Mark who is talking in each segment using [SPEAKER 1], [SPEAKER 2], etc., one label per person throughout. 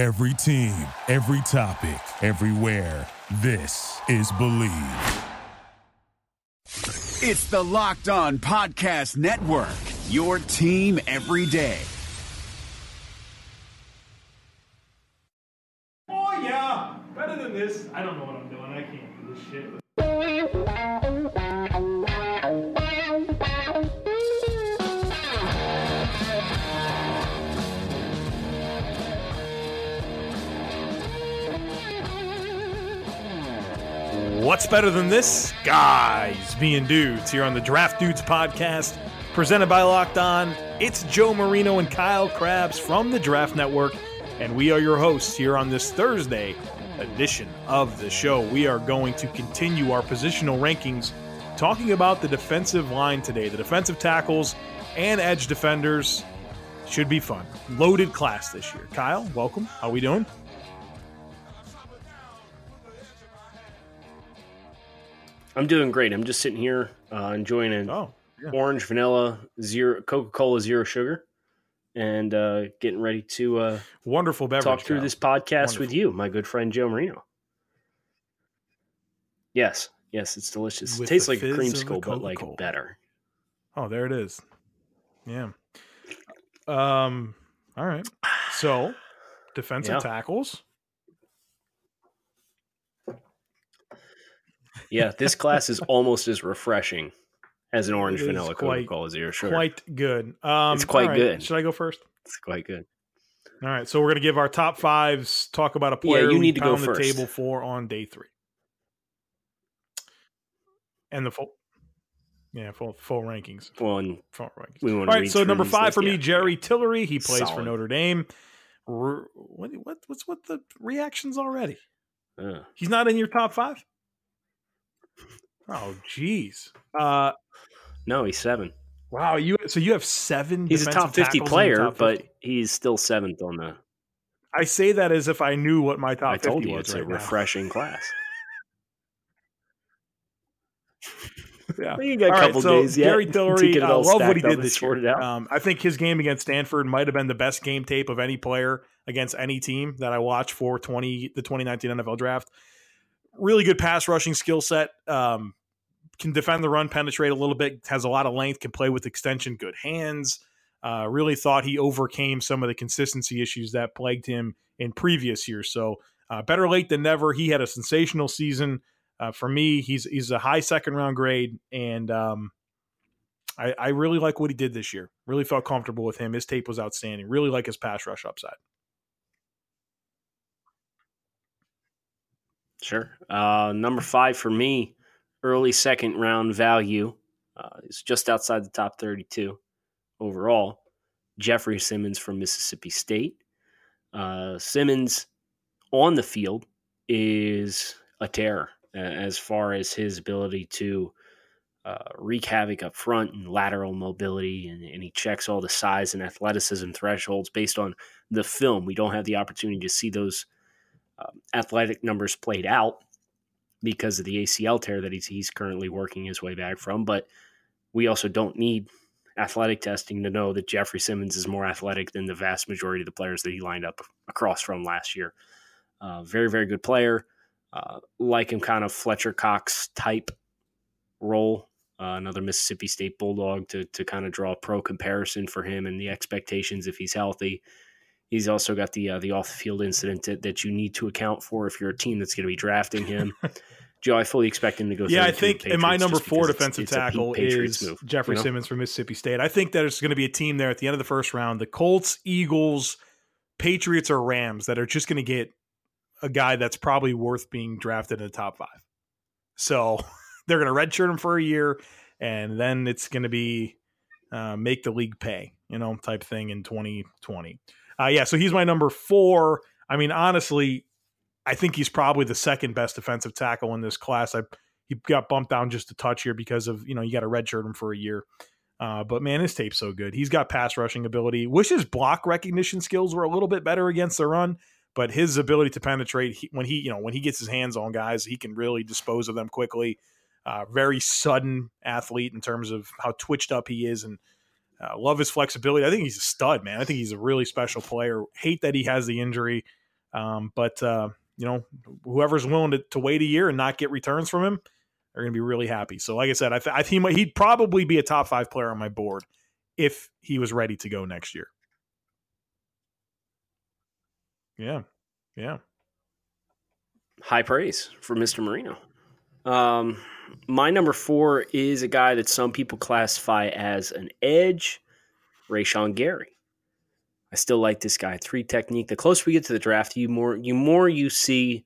[SPEAKER 1] Every team, every topic, everywhere. This is Believe.
[SPEAKER 2] It's the Locked On Podcast Network, your team every day.
[SPEAKER 3] Oh, yeah. Better than this. I don't know what I'm doing. I can't do this shit. What's better than this? Guys being dudes here on the Draft Dudes podcast, presented by Locked On. It's Joe Marino and Kyle Crabbs from the Draft Network, and we are your hosts here on this Thursday edition of the show. We are going to continue our positional rankings, talking about the defensive line today, the defensive tackles and edge defenders. Should be fun. Loaded class this year. Kyle, welcome. How we doing?
[SPEAKER 4] I'm doing great. I'm just sitting here uh, enjoying an
[SPEAKER 3] Oh, yeah.
[SPEAKER 4] orange vanilla zero Coca Cola zero sugar, and uh, getting ready to uh,
[SPEAKER 3] wonderful beverage.
[SPEAKER 4] talk through
[SPEAKER 3] Kyle.
[SPEAKER 4] this podcast with you, my good friend Joe Marino. Yes, yes, it's delicious.
[SPEAKER 3] With
[SPEAKER 4] it tastes like a
[SPEAKER 3] fizz of the
[SPEAKER 4] creamsicle, but like better.
[SPEAKER 3] Oh, there it is. Yeah. Um. All right. So, defensive
[SPEAKER 4] Yeah.
[SPEAKER 3] tackles.
[SPEAKER 4] Yeah, this class is almost as refreshing as an orange vanilla Coca Cola zero sugar.
[SPEAKER 3] Quite good. Um,
[SPEAKER 4] It's quite
[SPEAKER 3] right,
[SPEAKER 4] good.
[SPEAKER 3] Should I go first?
[SPEAKER 4] It's quite good.
[SPEAKER 3] All right. So we're gonna give our top fives. Talk about a
[SPEAKER 4] Yeah,
[SPEAKER 3] player
[SPEAKER 4] you
[SPEAKER 3] we
[SPEAKER 4] need to go
[SPEAKER 3] pound the table for on day three. And the full. Yeah, full full rankings.
[SPEAKER 4] Well, and
[SPEAKER 3] Full rankings.
[SPEAKER 4] we
[SPEAKER 3] All right. So number five for me,
[SPEAKER 4] Yeah,
[SPEAKER 3] Jerry
[SPEAKER 4] yeah.
[SPEAKER 3] Tillery. He plays for Notre Dame. What, what what's what the reactions already?
[SPEAKER 4] Uh,
[SPEAKER 3] He's not in your top five. Oh, jeez. Uh,
[SPEAKER 4] no, he's seven.
[SPEAKER 3] wow. You so you have seven.
[SPEAKER 4] He's a top fifty
[SPEAKER 3] tackles in your
[SPEAKER 4] player,
[SPEAKER 3] top
[SPEAKER 4] but he's still seventh on the.
[SPEAKER 3] I say that as if I knew what my top
[SPEAKER 4] I told
[SPEAKER 3] fifty
[SPEAKER 4] you
[SPEAKER 3] was
[SPEAKER 4] it's
[SPEAKER 3] right
[SPEAKER 4] a
[SPEAKER 3] now.
[SPEAKER 4] refreshing class.
[SPEAKER 3] Yeah.
[SPEAKER 4] Well, you got a
[SPEAKER 3] All right,
[SPEAKER 4] couple
[SPEAKER 3] so
[SPEAKER 4] days yet
[SPEAKER 3] Gary
[SPEAKER 4] to
[SPEAKER 3] Tillery, I
[SPEAKER 4] all
[SPEAKER 3] love what he did this
[SPEAKER 4] sorted
[SPEAKER 3] year. Um, I think his game against Stanford might have been the best game tape of any player against any team that I watched for twenty the twenty nineteen NFL draft. Really good pass rushing skill set. Um, can defend the run, penetrate a little bit, has a lot of length, can play with extension, good hands. Uh, really thought he overcame some of the consistency issues that plagued him in previous years. So uh, better late than never. He had a sensational season. Uh, for me, he's he's a high second round grade, and um, I, I really like what he did this year. Really felt comfortable with him. His tape was outstanding. Really like his pass rush upside.
[SPEAKER 4] Sure. Uh, number five for me, early second round value uh, is just outside the top 32 overall. Jeffrey Simmons from Mississippi State. Uh, Simmons on the field is a terror as far as his ability to uh, wreak havoc up front and lateral mobility, and, and he checks all the size and athleticism thresholds based on the film. We don't have the opportunity to see those um, athletic numbers played out because of the ACL tear that he's, he's currently working his way back from. But we also don't need athletic testing to know that Jeffrey Simmons is more athletic than the vast majority of the players that he lined up across from last year. Uh, very, very good player. Uh, like him, kind of Fletcher Cox type role. Uh, another Mississippi State Bulldog to to kind of draw a pro comparison for him and the expectations if he's healthy. He's also got the uh, the off the field incident that, that you need to account for if you're a team that's going to be drafting him. Joe, I fully expect him to go.
[SPEAKER 3] Yeah, I think in my number four
[SPEAKER 4] because it's-
[SPEAKER 3] defensive
[SPEAKER 4] it's
[SPEAKER 3] tackle is
[SPEAKER 4] move,
[SPEAKER 3] Jeffrey
[SPEAKER 4] you know?
[SPEAKER 3] Simmons from Mississippi State. I think there's going to be a team there at the end of the first round. The Colts, Eagles, Patriots, or Rams that are just going to get a guy that's probably worth being drafted in the top five. So they're going to redshirt him for a year, and then it's going to be uh, make the league pay, you know, type thing in 2020. Uh, yeah, so he's my number four. I mean, honestly, I think he's probably the second best defensive tackle in this class. I he got bumped down just a touch here because of you know you got to redshirt him for a year. Uh, but man, his tape's so good. He's got pass rushing ability. Wish his block recognition skills were a little bit better against the run, but his ability to penetrate he, when he you know when he gets his hands on guys, he can really dispose of them quickly. Uh, very sudden athlete in terms of how twitched up he is, and uh, love his flexibility. I think he's a stud, man. I think he's a really special player. Hate that he has the injury. Um, but uh, you know, whoever's willing to, to wait a year and not get returns from him they're going to be really happy. So, like I said, I, th- I think he'd probably be a top five player on my board if he was ready to go next year. Yeah, yeah.
[SPEAKER 4] High praise for Mr. Marino. Um, my number four is a guy that some people classify as an edge, Rashan Gary. I still like this guy. Three technique. The closer we get to the draft, you more you more you see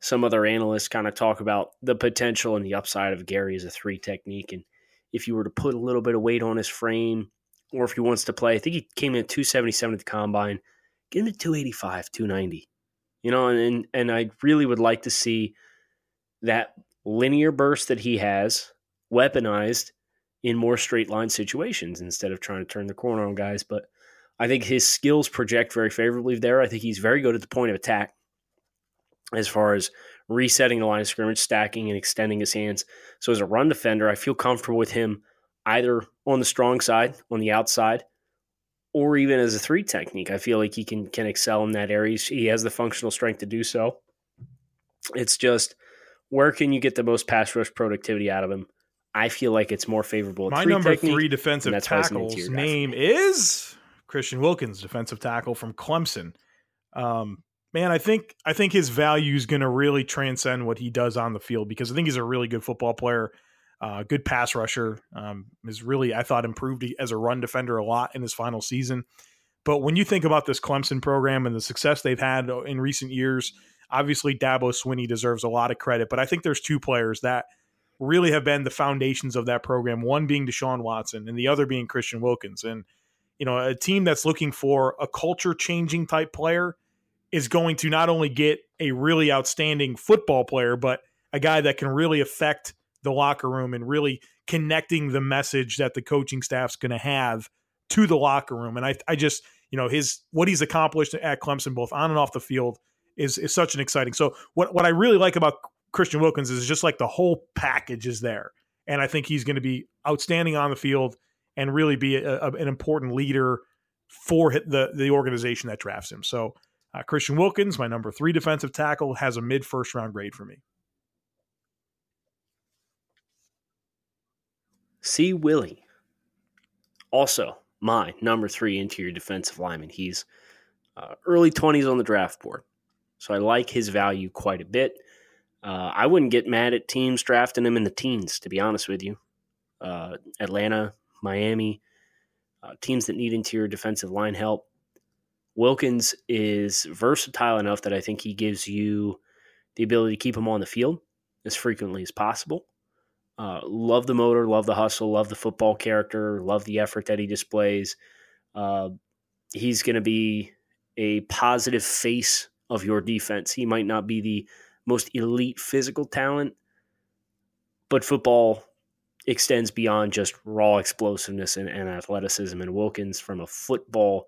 [SPEAKER 4] some other analysts kind of talk about the potential and the upside of Gary as a three technique. And if you were to put a little bit of weight on his frame, or if he wants to play, I think he came in at 277 at the combine. Get him at 285, 290. You know, and and I really would like to see that linear burst that he has weaponized in more straight line situations instead of trying to turn the corner on guys. But I think his skills project very favorably there. I think he's very good at the point of attack as far as resetting the line of scrimmage, stacking and extending his hands. So as a run defender, I feel comfortable with him either on the strong side, on the outside, or even as a three technique. I feel like he can can excel in that area. He has the functional strength to do so. It's just where can you get the most pass rush productivity out of him? I feel like it's more favorable.
[SPEAKER 3] My
[SPEAKER 4] three
[SPEAKER 3] number three defensive tackle's name is Christian Wilkins, defensive tackle from Clemson. Um, man, I think I think his value is going to really transcend what he does on the field because I think he's a really good football player, uh, good pass rusher. Um, is really I thought improved as a run defender a lot in his final season. But when you think about this Clemson program and the success they've had in recent years, obviously Dabo Swinney deserves a lot of credit. But I think there's two players that really have been the foundations of that program. One being Deshaun Watson, and the other being Christian Wilkins. And you know, a team that's looking for a culture changing type player is going to not only get a really outstanding football player, but a guy that can really affect the locker room and really connecting the message that the coaching staff's going to have to the locker room. And I, I just, you know, his what he's accomplished at Clemson, both on and off the field, is is such an exciting. So what what I really like about Christian Wilkins is just like the whole package is there, and I think he's going to be outstanding on the field and really be a, a, an important leader for the the organization that drafts him. So uh, Christian Wilkins, my number three defensive tackle, has a mid first round grade for me.
[SPEAKER 4] C. Willie, also my number three interior defensive lineman. He's uh, early 20s on the draft board. So I like his value quite a bit. Uh, I wouldn't get mad at teams drafting him in the teens, to be honest with you. Uh, Atlanta, Miami, uh, teams that need interior defensive line help. Wilkins is versatile enough that I think he gives you the ability to keep him on the field as frequently as possible. Uh, love the motor, love the hustle, love the football character, love the effort that he displays. Uh, he's going to be a positive face of your defense. He might not be the most elite physical talent, but football extends beyond just raw explosiveness and, and athleticism. And Wilkins, from a football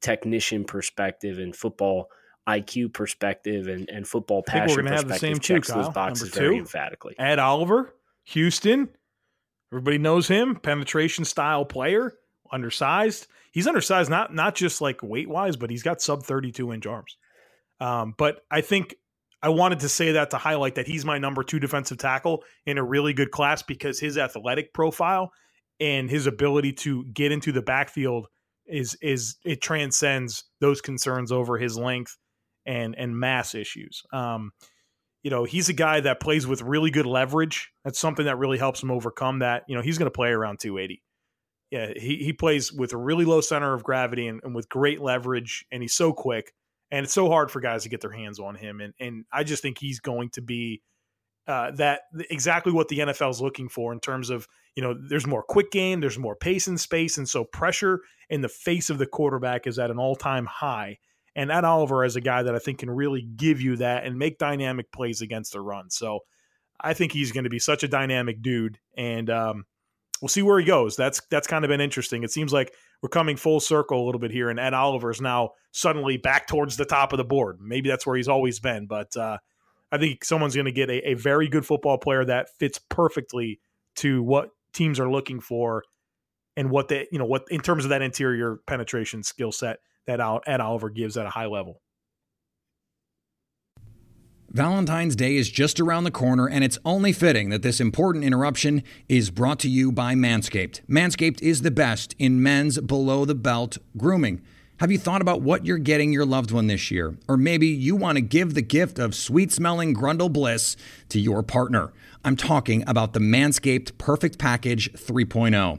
[SPEAKER 4] technician perspective and football IQ perspective and, and football passion we're gonna have the same checks two, Kyle. those boxes Number very emphatically.
[SPEAKER 3] Ed Oliver, Houston. Everybody knows him. Penetration style player, undersized. He's undersized not not just like weight wise, but he's got sub 32 inch arms. Um, but I think I wanted to say that to highlight that he's my number two defensive tackle in a really good class because his athletic profile and his ability to get into the backfield is is it transcends those concerns over his length and and mass issues. Um, you know, he's a guy that plays with really good leverage. That's something that really helps him overcome that. You know, he's going to play around 280. Yeah, he, he plays with a really low center of gravity and, and with great leverage, and he's so quick and it's so hard for guys to get their hands on him. And and I just think he's going to be uh, that exactly what the NFL is looking for in terms of you know there's more quick game, there's more pace and space, and so pressure in the face of the quarterback is at an all time high. And Ed Oliver is a guy that I think can really give you that and make dynamic plays against the run. So I think he's going to be such a dynamic dude, and um, we'll see where he goes. That's that's kind of been interesting. It seems like we're coming full circle a little bit here, and Ed Oliver is now suddenly back towards the top of the board. Maybe that's where he's always been, but uh, I think someone's going to get a, a, very good football player that fits perfectly to what teams are looking for, and what they you know what in terms of that interior penetration skill set that Ed Oliver gives at a high level.
[SPEAKER 5] Valentine's Day is just around the corner, and it's only fitting that this important interruption is brought to you by Manscaped. Manscaped is the best in men's below the belt grooming. Have you thought about what you're getting your loved one this year? Or maybe you want to give the gift of sweet smelling Grundle Bliss to your partner. I'm talking about the Manscaped Perfect Package 3.0.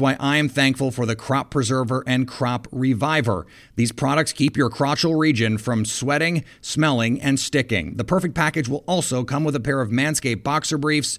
[SPEAKER 5] why I am thankful for the Crop Preserver and Crop Reviver. These products keep your crotchal region from sweating, smelling, and sticking. The perfect package will also come with a pair of Manscaped boxer briefs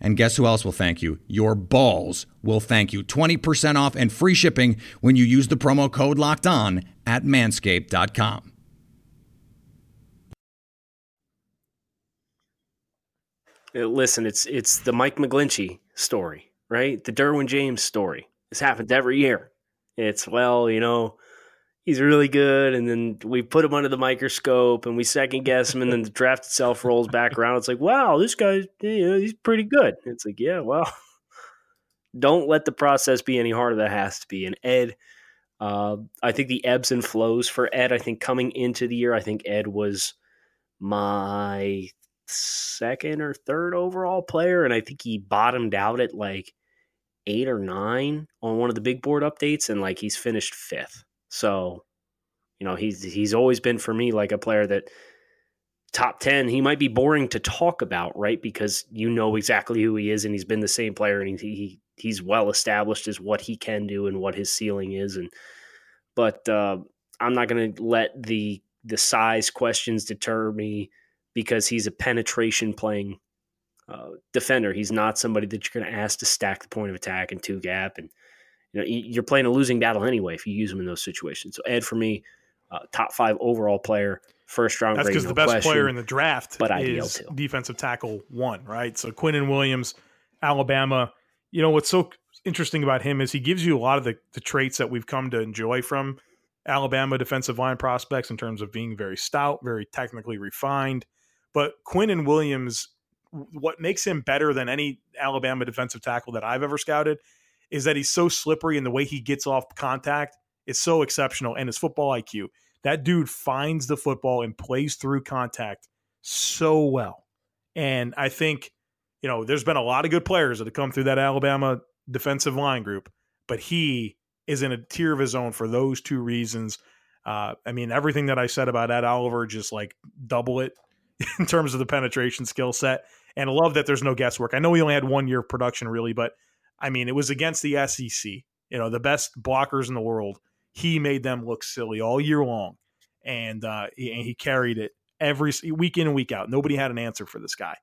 [SPEAKER 5] And guess who else will thank you? Your balls will thank you. 20% off and free shipping when you use the promo code locked on at manscaped.com.
[SPEAKER 4] Uh, Listen, it's it's the Mike McGlinchey story, right? The Derwin James story. This happens every year. It's well, you know, he's really good, and then we put him under the microscope and we second guess him, and then the draft itself rolls back around. It's like, wow, this guy, he's pretty good. It's like, yeah, well, don't let the process be any harder than it has to be. And Ed, uh, I think the ebbs and flows for Ed. I think coming into the year, I think Ed was my second or third overall player, and I think he bottomed out at like eight or nine on one of the big board updates, and like he's finished fifth. So, you know, he's he's always been for me like a player that top 10 he might be boring to talk about right? Because you know exactly who he is and he's been the same player and he, he he's well established as what he can do and what his ceiling is and but uh, i'm not going to let the the size questions deter me because he's a penetration playing uh, defender. He's not somebody that you're going to ask to stack the point of attack and two gap and you know you're playing a losing battle anyway if you use him in those situations so ed for me uh, top five overall player first round
[SPEAKER 3] That's because
[SPEAKER 4] no
[SPEAKER 3] the best
[SPEAKER 4] question.
[SPEAKER 3] player in the draft
[SPEAKER 4] but
[SPEAKER 3] is
[SPEAKER 4] too.
[SPEAKER 3] defensive tackle one, right? So Quinnen Williams, Alabama. You know what's so interesting about him is he gives you a lot of the, the traits that we've come to enjoy from Alabama defensive line prospects in terms of being very stout, very technically refined. But Quinnen Williams, what makes him better than any Alabama defensive tackle that I've ever scouted is that he's so slippery and the way he gets off contact is so exceptional and his football IQ. That dude finds the football and plays through contact so well. And I think, you know, there's been a lot of good players that have come through that Alabama defensive line group, but he is in a tier of his own for those two reasons. Uh, I mean, everything that I said about Ed Oliver, just like double it in terms of the penetration skill set. And I love that there's no guesswork. I know he only had one year of production, really, but I mean, it was against the SEC, you know, the best blockers in the world. He made them look silly all year long, and uh, he, and he carried it every week in and week out. Nobody had an answer for this guy,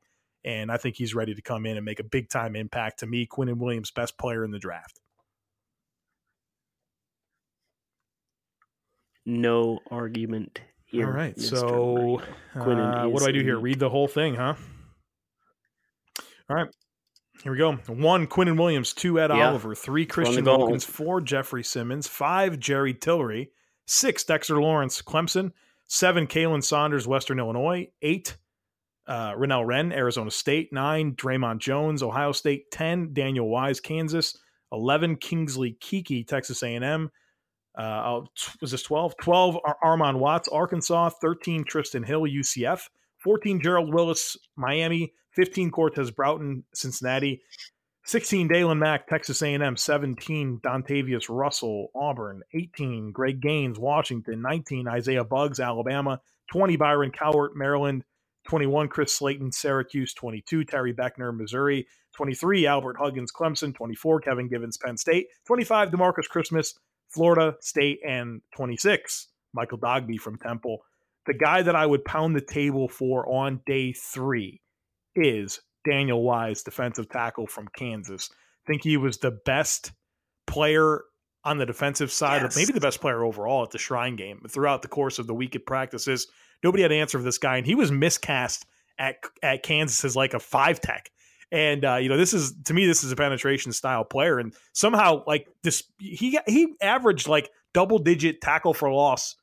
[SPEAKER 3] and I think he's ready to come in and make a big time impact. To me, Quinnen Williams, best player in the draft.
[SPEAKER 4] No argument here.
[SPEAKER 3] All right,
[SPEAKER 4] Mr.
[SPEAKER 3] so uh, what do I do here? Read the whole thing, huh? All right. Here we go. One, Quinnen Williams. Two, Ed
[SPEAKER 4] Yeah.
[SPEAKER 3] Oliver. Three, Christian. Wilkins. Four, Jeffrey Simmons. Five, Jerry Tillery. Six, Dexter Lawrence, Clemson. Seven, Khalen Saunders, Western Illinois. Eight, uh, Renell Wren, Arizona State. Nine, Dre'Mont Jones, Ohio State. Ten, Daniel Wise, Kansas. Eleven, Kingsley Keke, Texas A&M. Uh, oh, was this 12? 12, Ar- Armon Watts, Arkansas. 13, Trysten Hill, UCF. 14, Gerald Willis, Miami. 15, Cortez Broughton, Cincinnati. 16, Daylon Mack, Texas A&M. 17, Dontavius Russell, Auburn. 18, Greg Gaines, Washington. 19, Isaiah Buggs, Alabama. 20, Byron Cowart, Maryland. 21, Chris Slayton, Syracuse. 22, Terry Beckner, Missouri. 23, Albert Huggins, Clemson. 24, Kevin Givens, Penn State. 25, Demarcus Christmas, Florida State. And 26, Michael Dogbe from Temple. The guy that I would pound the table for on day three is Daniel Wise, defensive tackle from Kansas. I think he was the best player on the defensive side, yes. or maybe the best player overall at the Shrine game throughout the course of the week at practices. Nobody had an answer for this guy, and he was miscast at at Kansas as like a five tech. And uh, you know, this is to me, this is a penetration style player, and somehow like this, he he averaged like double digit tackle for loss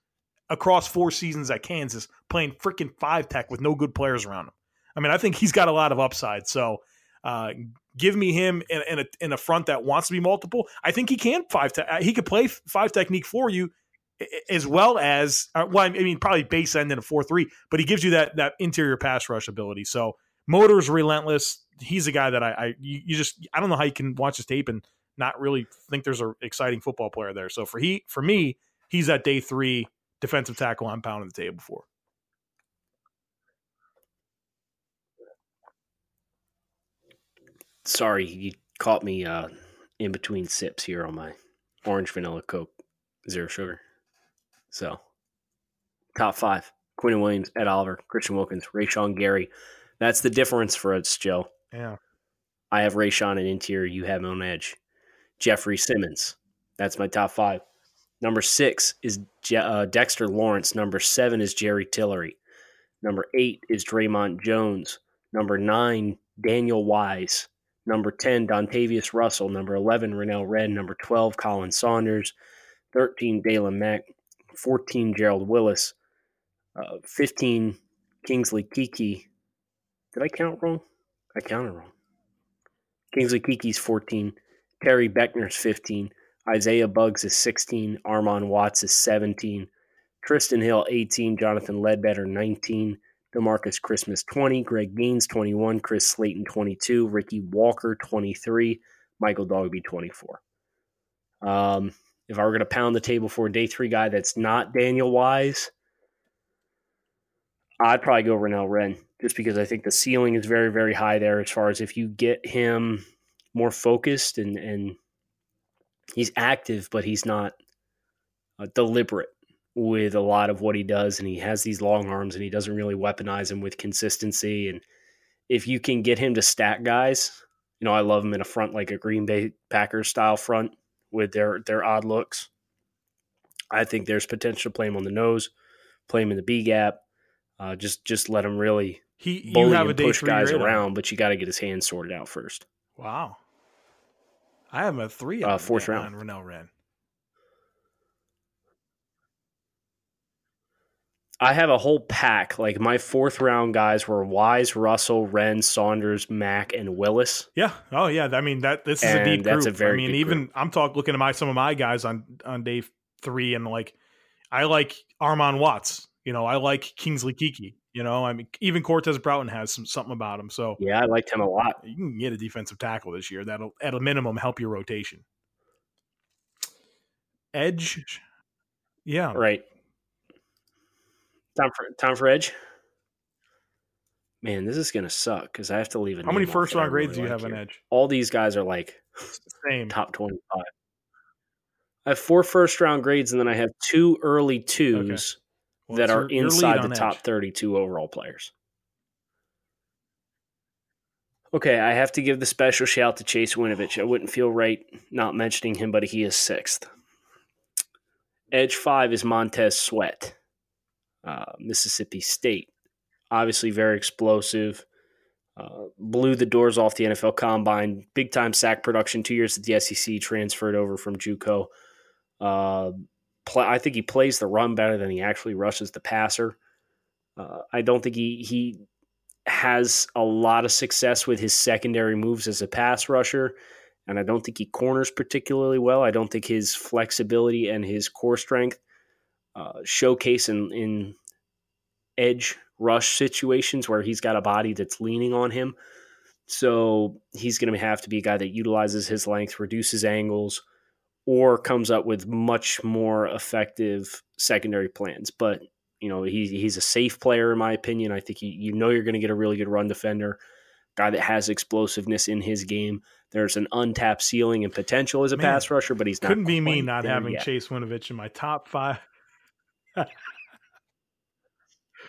[SPEAKER 3] across four seasons at Kansas, playing freaking five tech with no good players around him. I mean, I think he's got a lot of upside. So uh, give me him in, in, a, in a front that wants to be multiple. I think he can five. Te- he could play five technique for you as well as uh, well. I mean, probably base end in a four three, but he gives you that that interior pass rush ability. So Motor's relentless. He's a guy that I, I you, just I don't know how you can watch his tape and not really think there's an exciting football player there. So for he for me, he's at day three defensive tackle I'm pounding the table for.
[SPEAKER 4] Sorry, you caught me uh, in between sips here on my orange vanilla Coke, zero sugar. So, top five: Quinn Williams, Ed Oliver, Christian Wilkins, Rashan Gary. That's the difference for us, Joe.
[SPEAKER 3] Yeah.
[SPEAKER 4] I have Rashan at interior. You have him on edge. Jeffrey Simmons. That's my top five. Number six is Je- uh, Dexter Lawrence. Number seven is Jerry Tillery. Number eight is Dre'Mont Jones. Number nine, Daniel Wise. Number 10, Dontavius Russell. Number 11, Renell Wren. Number 12, Khalen Saunders. 13, Daylon Mack. 14, Gerald Willis. Uh, 15, Kingsley Keke. Did I count wrong? I counted wrong. Kingsley Keke's 14. Terry Beckner's 15. Isaiah Buggs is 16. Armon Watts is 17. Trysten Hill, 18. Jonathan Ledbetter, 19. Demarcus Christmas 20, Greg Gaines 21, Chris Slayton 22, Ricky Walker 23, Michael Dogbe 24. Um, if I were going to pound the table for a day three guy that's not Daniel Wise, I'd probably go Renell Wren just because I think the ceiling is very, very high there as far as if you get him more focused and, and he's active, but he's not uh, deliberate with a lot of what he does, and he has these long arms, and he doesn't really weaponize them with consistency. And if you can get him to stack guys, you know, I love him in a front like a Green Bay Packers style front with their their odd looks. I think there's potential to play him on the nose, play him in the B gap. Uh, just just let him really
[SPEAKER 3] he you have a
[SPEAKER 4] push guys around, but you got to get his hands sorted out first.
[SPEAKER 3] Wow, I have a three
[SPEAKER 4] uh, fourth round.
[SPEAKER 3] On Renell Wren.
[SPEAKER 4] I have a whole pack. Like my fourth round guys were Wise, Russell, Wren, Saunders, Mack, and Willis.
[SPEAKER 3] Yeah. Oh yeah. I mean that this is and a deep that's group. A very I mean, even group. I'm talking looking at my some of my guys on on day three, and like I like Armon Watts. You know, I like Kingsley Keke. You know, I mean, even Cortez Broughton has some something about him. So
[SPEAKER 4] yeah, I liked him a lot.
[SPEAKER 3] You can get a defensive tackle this year that'll at a minimum help your rotation. Edge, yeah,
[SPEAKER 4] right. Time for time for Edge. Man, this is gonna suck because I have to leave it.
[SPEAKER 3] How many first round grades really do you like have on Edge?
[SPEAKER 4] All these guys are like
[SPEAKER 3] same
[SPEAKER 4] top twenty five. I have four first round grades, and then I have two early twos okay. That are your, inside the top thirty two overall players. Okay, I have to give the special shout to Chase Winovich. I wouldn't feel right not mentioning him, but he is sixth. Edge five is Montez Sweat uh, Mississippi State. Obviously, very explosive. Uh, blew the doors off the NFL Combine. Big time sack production. Two years at the SEC. Transferred over from JUCO. Uh, I think he plays the run better than he actually rushes the passer. Uh, I don't think he he has a lot of success with his secondary moves as a pass rusher, and I don't think he corners particularly well. I don't think his flexibility and his core strength uh, showcase in, in edge rush situations where he's got a body that's leaning on him. So he's going to have to be a guy that utilizes his length, reduces angles, or comes up with much more effective secondary plans. But You know, he's he's a safe player in my opinion. I think you, you know you're going to get a really good run defender, guy that has explosiveness in his game. There's an untapped ceiling and potential as a
[SPEAKER 3] Man,
[SPEAKER 4] pass rusher, but he's not.
[SPEAKER 3] Couldn't be me not having
[SPEAKER 4] yet.
[SPEAKER 3] Chase Winovich in my top five.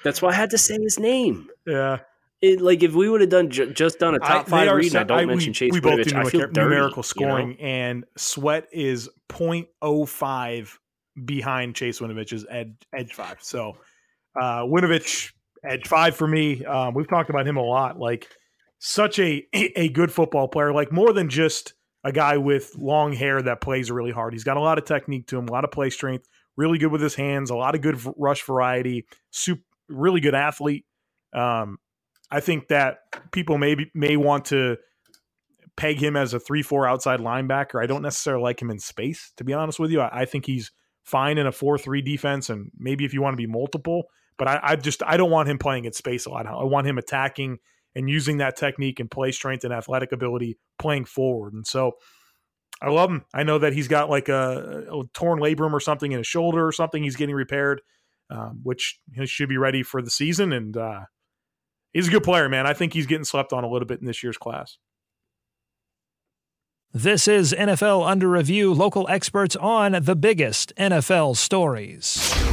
[SPEAKER 4] That's why I had to say his name.
[SPEAKER 3] Yeah,
[SPEAKER 4] It, like if we would have done ju- just done a top
[SPEAKER 3] they
[SPEAKER 4] five read, I don't
[SPEAKER 3] I-
[SPEAKER 4] mention
[SPEAKER 3] we,
[SPEAKER 4] Chase
[SPEAKER 3] we both
[SPEAKER 4] Winovich,
[SPEAKER 3] do
[SPEAKER 4] I feel
[SPEAKER 3] numerical,
[SPEAKER 4] dirty,
[SPEAKER 3] numerical
[SPEAKER 4] you know?
[SPEAKER 3] scoring, and Sweat is 0.05 behind Chase Winovich's edge, edge five. So uh, Winovich edge five for me. Um, we've talked about him a lot. Like such a a good football player. Like more than just a guy with long hair that plays really hard. He's got a lot of technique to him, a lot of play strength. Really good with his hands, a lot of good v- rush variety. Super, really good athlete. Um, I think that people maybe may want to peg him as a three-four outside linebacker. I don't necessarily like him in space, to be honest with you. I, I think he's fine in a four-three defense, and maybe if you want to be multiple, but I, I just I don't want him playing in space a lot. I want him attacking and using that technique and play strength and athletic ability playing forward. And so I love him. I know that he's got like a, a torn labrum or something in his shoulder or something. He's getting repaired, um, which he should be ready for the season. And uh, he's a good player, man. I think he's getting slept on a little bit in this year's class.
[SPEAKER 6] This is NFL Under Review, local experts on the biggest NFL stories.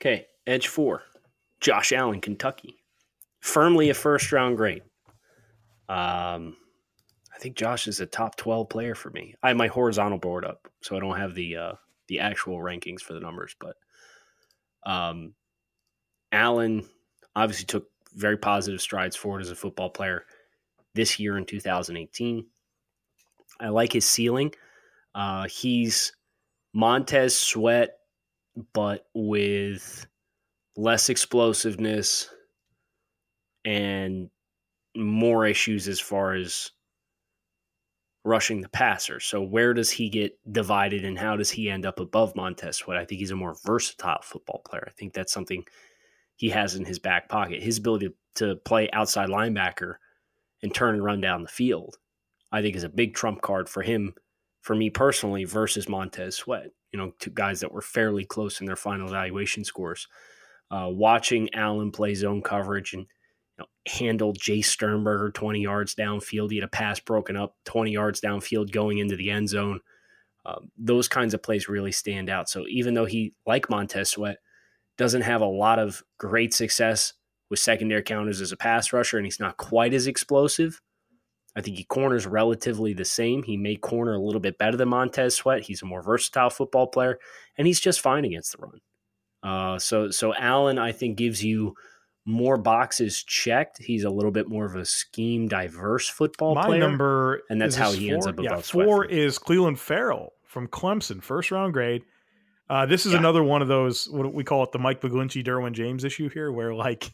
[SPEAKER 4] Okay, edge four, Josh Allen, Kentucky, firmly a first round grade. Um, I think Josh is a top twelve player for me. I have my horizontal board up, so I don't have the uh, the actual rankings for the numbers, but um, Allen obviously took very positive strides forward as a football player this year in 2018. I like his ceiling. Uh, he's Montez Sweat but with less explosiveness and more issues as far as rushing the passer. So where does he get divided and how does he end up above Montez Sweat? I think he's a more versatile football player. I think that's something he has in his back pocket. His ability to play outside linebacker and turn and run down the field, I think is a big trump card for him, for me personally, versus Montez Sweat you know, two guys that were fairly close in their final evaluation scores. Uh, watching Allen play zone coverage and you know, handle Jace Sternberger 20 yards downfield. He had a pass broken up 20 yards downfield going into the end zone. Um, those kinds of plays really stand out. So even though he, like Montez Sweat, doesn't have a lot of great success with secondary counters as a pass rusher, and he's not quite as explosive, I think he corners relatively the same. He may corner a little bit better than Montez Sweat. He's a more versatile football player, and he's just fine against the run. Uh, so, so Allen, I think, gives you more boxes checked. He's a little bit more of a scheme diverse football
[SPEAKER 3] My
[SPEAKER 4] player.
[SPEAKER 3] number,
[SPEAKER 4] and that's how he ends
[SPEAKER 3] four.
[SPEAKER 4] up
[SPEAKER 3] Yeah,
[SPEAKER 4] above Sweat
[SPEAKER 3] four
[SPEAKER 4] me.
[SPEAKER 3] is Clelin Ferrell from Clemson, first round grade. Uh, this is
[SPEAKER 4] Yeah.
[SPEAKER 3] another one of those what we call it the Mike McGlinchey, Derwin James issue here, where like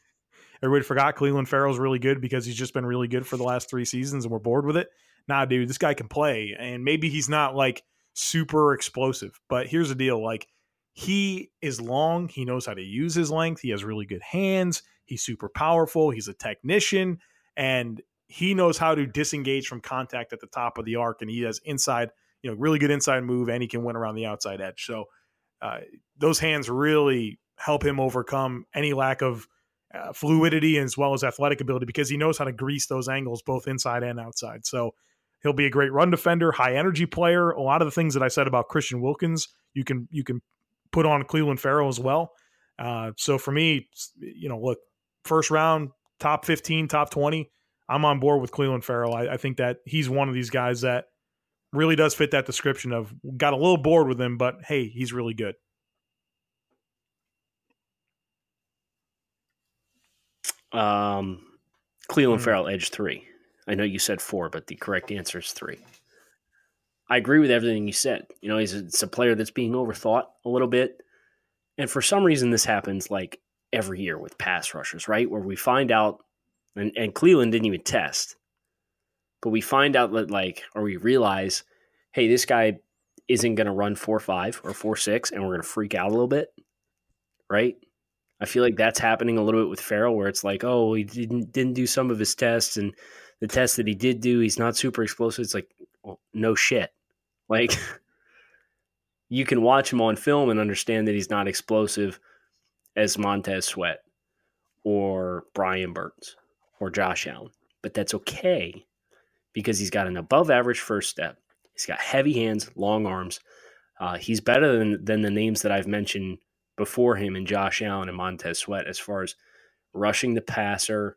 [SPEAKER 3] everybody forgot Clelin Ferrell's really good because he's just been really good for the last three seasons, and we're bored with it. Nah, dude, this guy can play, and maybe he's not like super explosive, but here's the deal: like he is long, he knows how to use his length, he has really good hands, he's super powerful, he's a technician, and he knows how to disengage from contact at the top of the arc, and he has inside, you know, really good inside move, and he can win around the outside edge. So uh, those hands really help him overcome any lack of uh, fluidity as well as athletic ability because he knows how to grease those angles both inside and outside. So he'll be a great run defender, high energy player. A lot of the things that I said about Christian Wilkins, you can you can put on Clelin Ferrell as well. Uh, so for me, you know, look, first round, top 15, top 20, I'm on board with Clelin Ferrell. I, I think that he's one of these guys that really does fit that description of got a little bored with him, but hey, he's really good.
[SPEAKER 4] Um, Clelin mm. Ferrell, edge three. I know you said four, but the correct answer is three. I agree with everything you said. You know, he's a, it's a player that's being overthought a little bit. And for some reason, this happens like every year with pass rushers, right? Where we find out, and, and Clelin didn't even test, but we find out that, like, or we realize, hey, this guy isn't going to run 4 5 or 4 6, and we're going to freak out a little bit, right? I feel like that's happening a little bit with Ferrell, where it's like, oh, he didn't didn't do some of his tests, and the tests that he did do, he's not super explosive. It's like, well, no shit. Like, you can watch him on film and understand that he's not explosive as Montez Sweat or Brian Burns or Josh Allen, but that's okay because he's got an above average first step. He's got heavy hands, long arms. Uh, he's better than than the names that I've mentioned before him and Josh Allen and Montez Sweat as far as rushing the passer,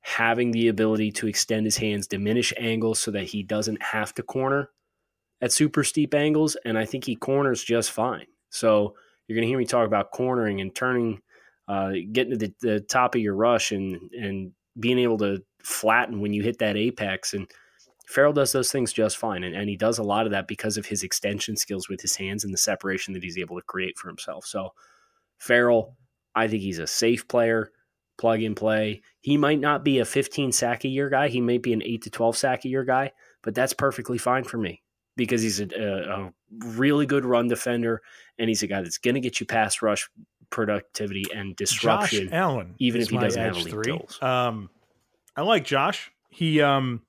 [SPEAKER 4] having the ability to extend his hands, diminish angles so that he doesn't have to corner at super steep angles. And I think he corners just fine. So you're going to hear me talk about cornering and turning, uh, getting to the, the top of your rush and, and being able to flatten when you hit that apex. And Ferrell does those things just fine. And, and he does a lot of that because of his extension skills with his hands and the separation that he's able to create for himself. So, Ferrell, I think he's a safe player, plug and play. He might not be a 15 sack a year guy. He may be an 8 to 12 sack a year guy, but that's perfectly fine for me because he's a, a, a really good run defender and he's a guy that's going to get you pass rush productivity and disruption.
[SPEAKER 3] Josh Allen,
[SPEAKER 4] even if he doesn't have elite three.
[SPEAKER 3] Um, I like Josh. He um,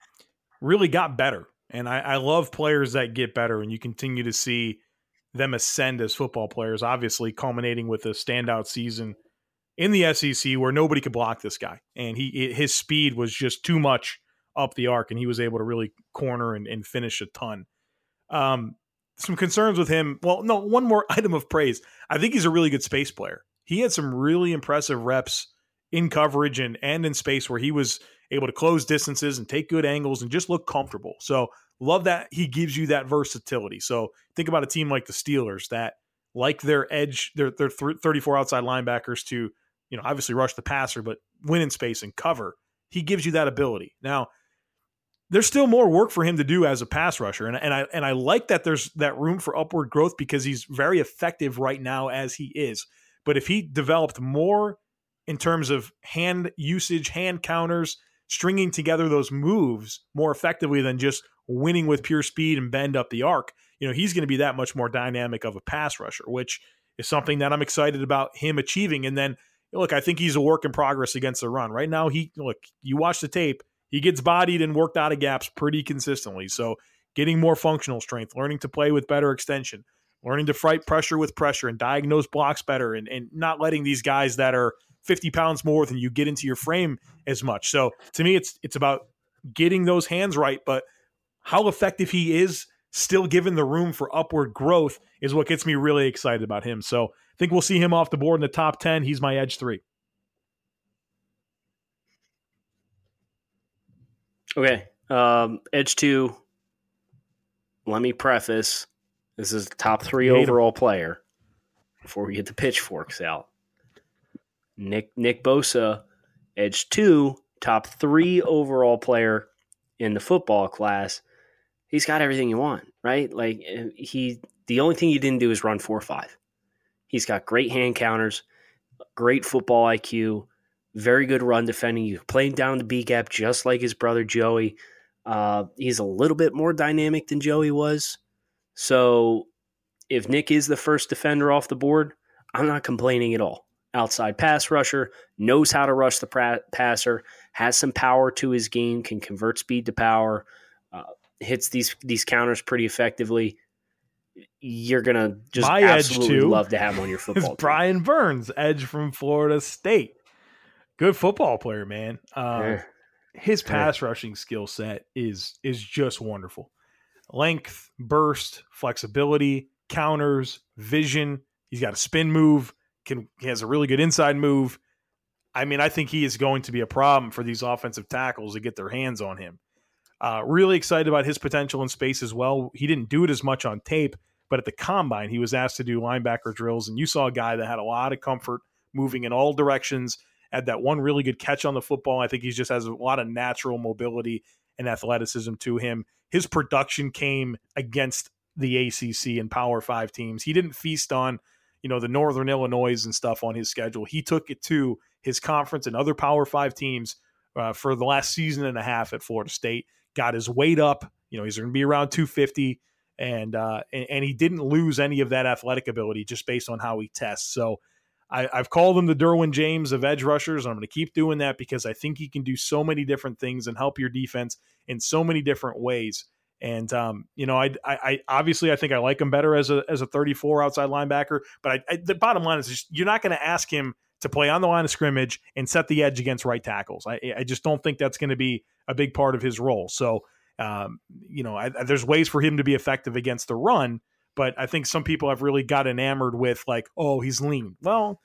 [SPEAKER 3] really got better. And I, I love players that get better, and you continue to see them ascend as football players, obviously culminating with a standout season in the SEC where nobody could block this guy. And he his speed was just too much up the arc, and he was able to really corner and, and finish a ton. Um, some concerns with him. Well, no, one more item of praise. I think he's a really good space player. He had some really impressive reps in coverage and and in space where he was able to close distances and take good angles and just look comfortable. So love that he gives you that versatility. So think about a team like the Steelers that like their edge, their their 34 outside linebackers to, you know, obviously rush the passer, but win in space and cover. He gives you that ability. Now, there's still more work for him to do as a pass rusher. And, and I and I like that there's that room for upward growth because he's very effective right now as he is. But if he developed more in terms of hand usage, hand counters, stringing together those moves more effectively than just winning with pure speed and bend up the arc, you know, he's going to be that much more dynamic of a pass rusher, which is something that I'm excited about him achieving. And then look, I think he's a work in progress against the run. Right now, he look, you watch the tape, he gets bodied and worked out of gaps pretty consistently. So getting more functional strength, learning to play with better extension, learning to fight pressure with pressure and diagnose blocks better and, and not letting these guys that are 50 pounds more than you get into your frame as much. So to me, it's it's about getting those hands right, but how effective he is, still given the room for upward growth, is what gets me really excited about him. So I think we'll see him off the board in the top 10. He's my edge three.
[SPEAKER 4] Okay. Um, edge two. Let me preface this is top three overall him. player before we get the pitchforks out. Nick Nick Bosa, edge two, top three overall player in the football class. He's got everything you want, right? Like eh, he, the only thing he didn't do is run four or five. He's got great hand counters, great football IQ, very good run defending. You playing down the B gap just like his brother Joey. Uh, he's a little bit more dynamic than Joey was. So if Nick is the first defender off the board, I'm not complaining at all outside pass rusher, knows how to rush the pra- passer, has some power to his game, can convert speed to power, uh, hits these these counters pretty effectively. You're gonna just My absolutely love to have him on your football.
[SPEAKER 3] Is Brian Burns, edge from Florida State, good football player, man. Uh, yeah. His pass yeah. rushing skill set is is just wonderful. Length, burst, flexibility, counters, vision, He's got a spin move. Can he has a really good inside move. I mean, I think he is going to be a problem for these offensive tackles to get their hands on him. Uh, really excited about his potential in space as well. He didn't do it as much on tape, but at the combine, he was asked to do linebacker drills, and you saw a guy that had a lot of comfort moving in all directions. Had that one really good catch on the football. I think he just has a lot of natural mobility and athleticism to him. His production came against the ACC and Power Five teams. He didn't feast on, you know, the Northern Illinois and stuff on his schedule. He took it to his conference and other Power Five teams uh, for the last season and a half at Florida State. Got his weight up. You know, he's going to be around 250, and, uh, and and he didn't lose any of that athletic ability just based on how he tests. So. I, have called him the Derwin James of edge rushers, and I'm going to keep doing that because I think he can do so many different things and help your defense in so many different ways. And um, you know, I, I, I, obviously I think I like him better as a as a 34 outside linebacker. But I, I, the bottom line is just, you're not going to ask him to play on the line of scrimmage and set the edge against right tackles. I, I just don't think that's going to be a big part of his role. So, um, you know, I, there's ways for him to be effective against the run, but I think some people have really got enamored with like, oh, he's lean. Well,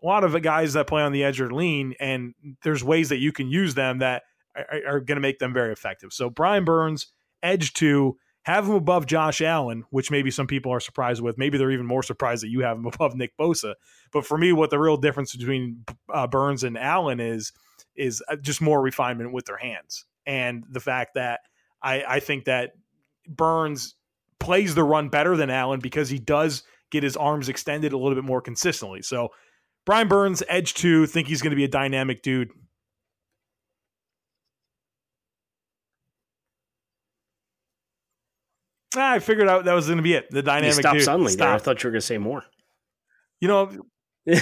[SPEAKER 3] a lot of the guys that play on the edge are lean, and there's ways that you can use them that are, are going to make them very effective. So Brian Burns edge to have him above Josh Allen, which maybe some people are surprised with. Maybe they're even more surprised that you have him above Nick Bosa. But for me, what the real difference between uh, Burns and Allen is is uh, just more refinement with their hands and the fact that I, I think that Burns plays the run better than Allen because he does get his arms extended a little bit more consistently. So Brian Burns, edge two, think he's going to be a dynamic dude. I figured out that was going to be it. The dynamic.
[SPEAKER 4] You stopped
[SPEAKER 3] dude.
[SPEAKER 4] suddenly.
[SPEAKER 3] Stopped.
[SPEAKER 4] I thought you were going to say more.
[SPEAKER 3] You know, I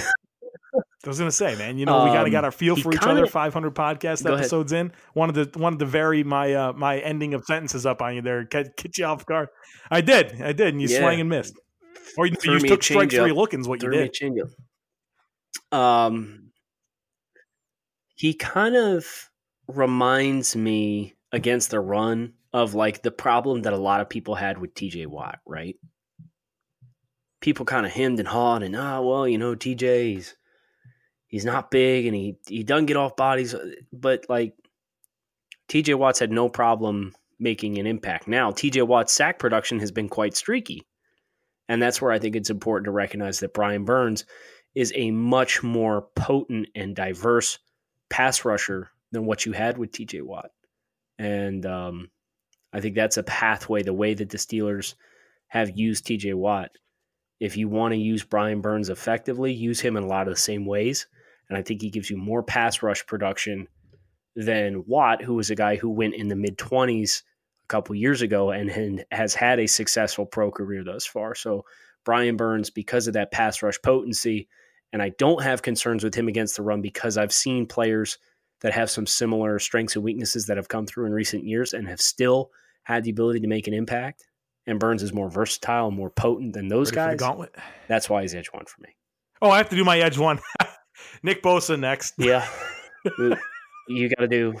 [SPEAKER 3] was going to say, man. You know, we got to
[SPEAKER 4] Um,
[SPEAKER 3] got our feel for each
[SPEAKER 4] kinda-
[SPEAKER 3] other. Five hundred podcast
[SPEAKER 4] Go ahead.
[SPEAKER 3] episodes in. Wanted to wanted to vary my uh, my ending of sentences up on you there, get, get you off guard. I did, I did, and you
[SPEAKER 4] Yeah.
[SPEAKER 3] swang and missed, or you, you took strike three lookings. What you
[SPEAKER 4] Threw a
[SPEAKER 3] did.
[SPEAKER 4] changeup. Um, he kind of reminds me against the run of like the problem that a lot of people had with TJ Watt, right? People kind of hemmed and hawed and ah, well, you know, TJ's he's, he's not big and he he doesn't get off bodies, but like TJ Watts had no problem making an impact. Now TJ Watt's sack production has been quite streaky, and that's where I think it's important to recognize that Brian Burns is a much more potent and diverse pass rusher than what you had with TJ Watt. And um, I think that's a pathway, the way that the Steelers have used TJ Watt. If you want to use Brian Burns effectively, use him in a lot of the same ways. And I think he gives you more pass rush production than Watt, who was a guy who went in the mid 20s a couple years ago and, and has had a successful pro career thus far. So Brian Burns, because of that pass rush potency, and I don't have concerns with him against the run because I've seen players that have some similar strengths and weaknesses that have come through in recent years and have still had the ability to make an impact. And Burns is more versatile and more potent than those
[SPEAKER 3] Ready
[SPEAKER 4] guys. That's why he's edge one for me.
[SPEAKER 3] Oh, I have to do my edge one. Nick Bosa next.
[SPEAKER 4] Yeah. you got to do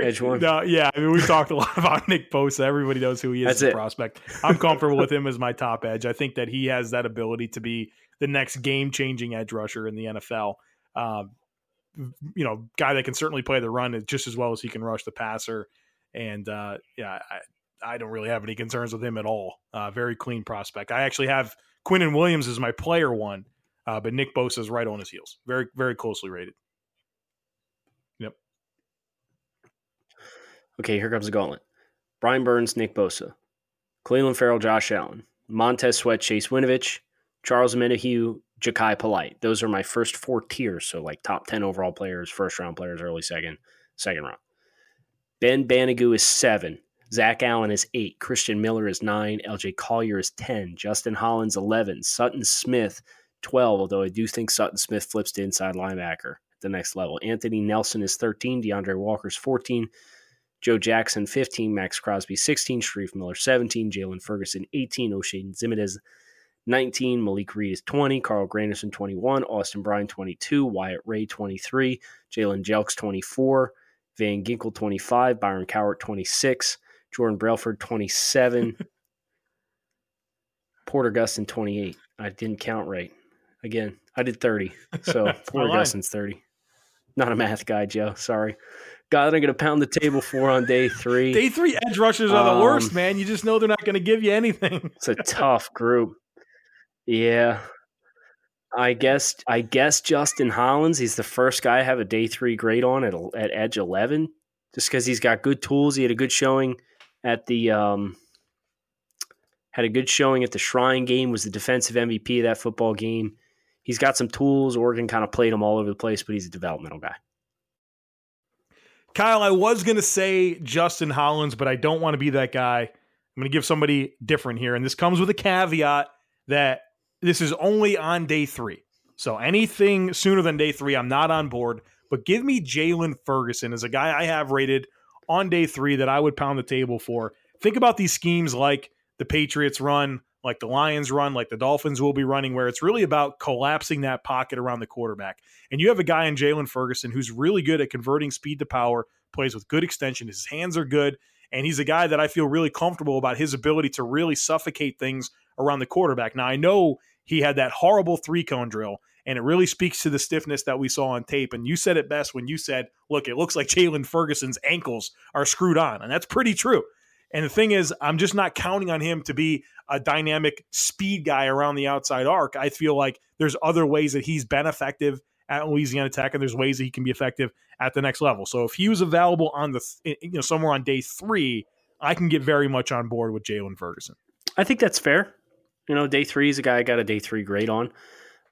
[SPEAKER 4] edge one.
[SPEAKER 3] No, yeah, I mean, we've talked a lot about Nick Bosa. Everybody knows who he is
[SPEAKER 4] That's
[SPEAKER 3] as a
[SPEAKER 4] it.
[SPEAKER 3] prospect. I'm comfortable with him as my top edge. I think that he has that ability to be the next game changing edge rusher in the NFL. Um, you know, guy that can certainly play the run just as well as he can rush the passer. And uh, yeah, I, I don't really have any concerns with him at all. Uh, very clean prospect. I actually have Quinnen Williams as my player one, uh, but Nick Bosa is right on his heels. Very, very closely rated. Yep.
[SPEAKER 4] Okay, here comes the gauntlet. Brian Burns, Nick Bosa, Clelin Ferrell, Josh Allen, Montez Sweat, Chase Winovich, Charles Omenihu, Jachai Polite. Those are my first four tiers. So like top 10 overall players, first round players, early second, second round. Ben Banogu is seven. Zach Allen is eight. Christian Miller is nine. LJ Collier is 10. Justin Hollins, 11. Sutton Smith, 12. Although I do think Sutton Smith flips to inside linebacker at the next level. Anthony Nelson is 13. DeAndre Walker is 14. Joe Jackson, 15. Maxx Crosby, 16. Shareef Miller, 17. Jaylon Ferguson, 18. Oshane Ximines, 19. Malik Reed is 20. Carl Granderson, 21. Austin Bryant, 22. Wyatt Ray, 23. Jalen Jelks, 24. Van Ginkel, 25. Byron Cowart, 26. Jordan Brailford, 27. Porter Gustin 28. I didn't count right. Again, I did 30. So Porter Gustin's 30. Not a math guy, Joe. Sorry. God, I'm going to pound the table for on day three.
[SPEAKER 3] Day three edge rushers are the
[SPEAKER 4] Um,
[SPEAKER 3] worst, man. You just know they're not going to give you anything.
[SPEAKER 4] It's a tough group. Yeah. I guess I guess Justin Hollins. He's the first guy I have a day three grade on at at edge eleven, just because he's got good tools. He had a good showing at the um, had a good showing at the Shrine game. Was the defensive MVP of that football game. He's got some tools. Oregon kind of played him all over the place, but he's a developmental guy.
[SPEAKER 3] Kyle, I was going to say Justin Hollins, but I don't want to be that guy. I'm going to give somebody different here. And this comes with a caveat that this is only on day three. So anything sooner than day three, I'm not on board. But give me Jaylon Ferguson as a guy I have rated on day three that I would pound the table for. Think about these schemes like the Patriots run, like the Lions run, like the Dolphins will be running, where it's really about collapsing that pocket around the quarterback. And you have a guy in Jaylon Ferguson who's really good at converting speed to power, plays with good extension, his hands are good, and he's a guy that I feel really comfortable about his ability to really suffocate things around the quarterback. Now, I know he had that horrible three cone drill, and it really speaks to the stiffness that we saw on tape. And you said it best when you said, look, it looks like Jaylon Ferguson's ankles are screwed on. And that's pretty true. And the thing is, I'm just not counting on him to be a dynamic speed guy around the outside arc. I feel like there's other ways that he's been effective at Louisiana Tech, and there's ways that he can be effective at the next level. So if he was available on the, th- you know, somewhere on day three, I can get very much on board with Jaylon Ferguson.
[SPEAKER 4] I think that's fair. You know, day three is a guy I got a day three grade on.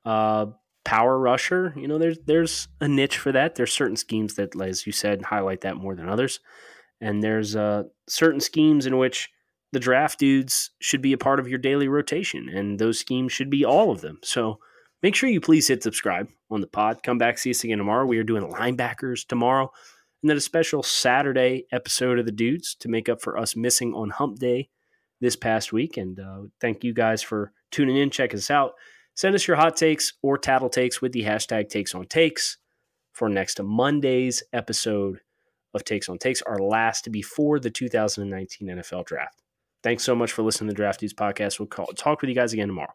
[SPEAKER 4] Uh, power rusher, you know, there's there's a niche for that. There's certain schemes that, as you said, highlight that more than others. And there's uh, certain schemes in which the draft dudes should be a part of your daily rotation, and those schemes should be all of them. So make sure you please hit subscribe on the pod. Come back, see us again tomorrow. We are doing linebackers tomorrow, and then a special Saturday episode of the dudes to make up for us missing on Hump Day this past week. And uh, thank you guys for tuning in. Check us out. Send us your hot takes or tattle takes with the hashtag takes on takes for next Monday's episode of Takes on Takes, our last before the 2019 NFL draft. Thanks so much for listening to the Draft Dudes podcast. We'll call, talk with you guys again tomorrow.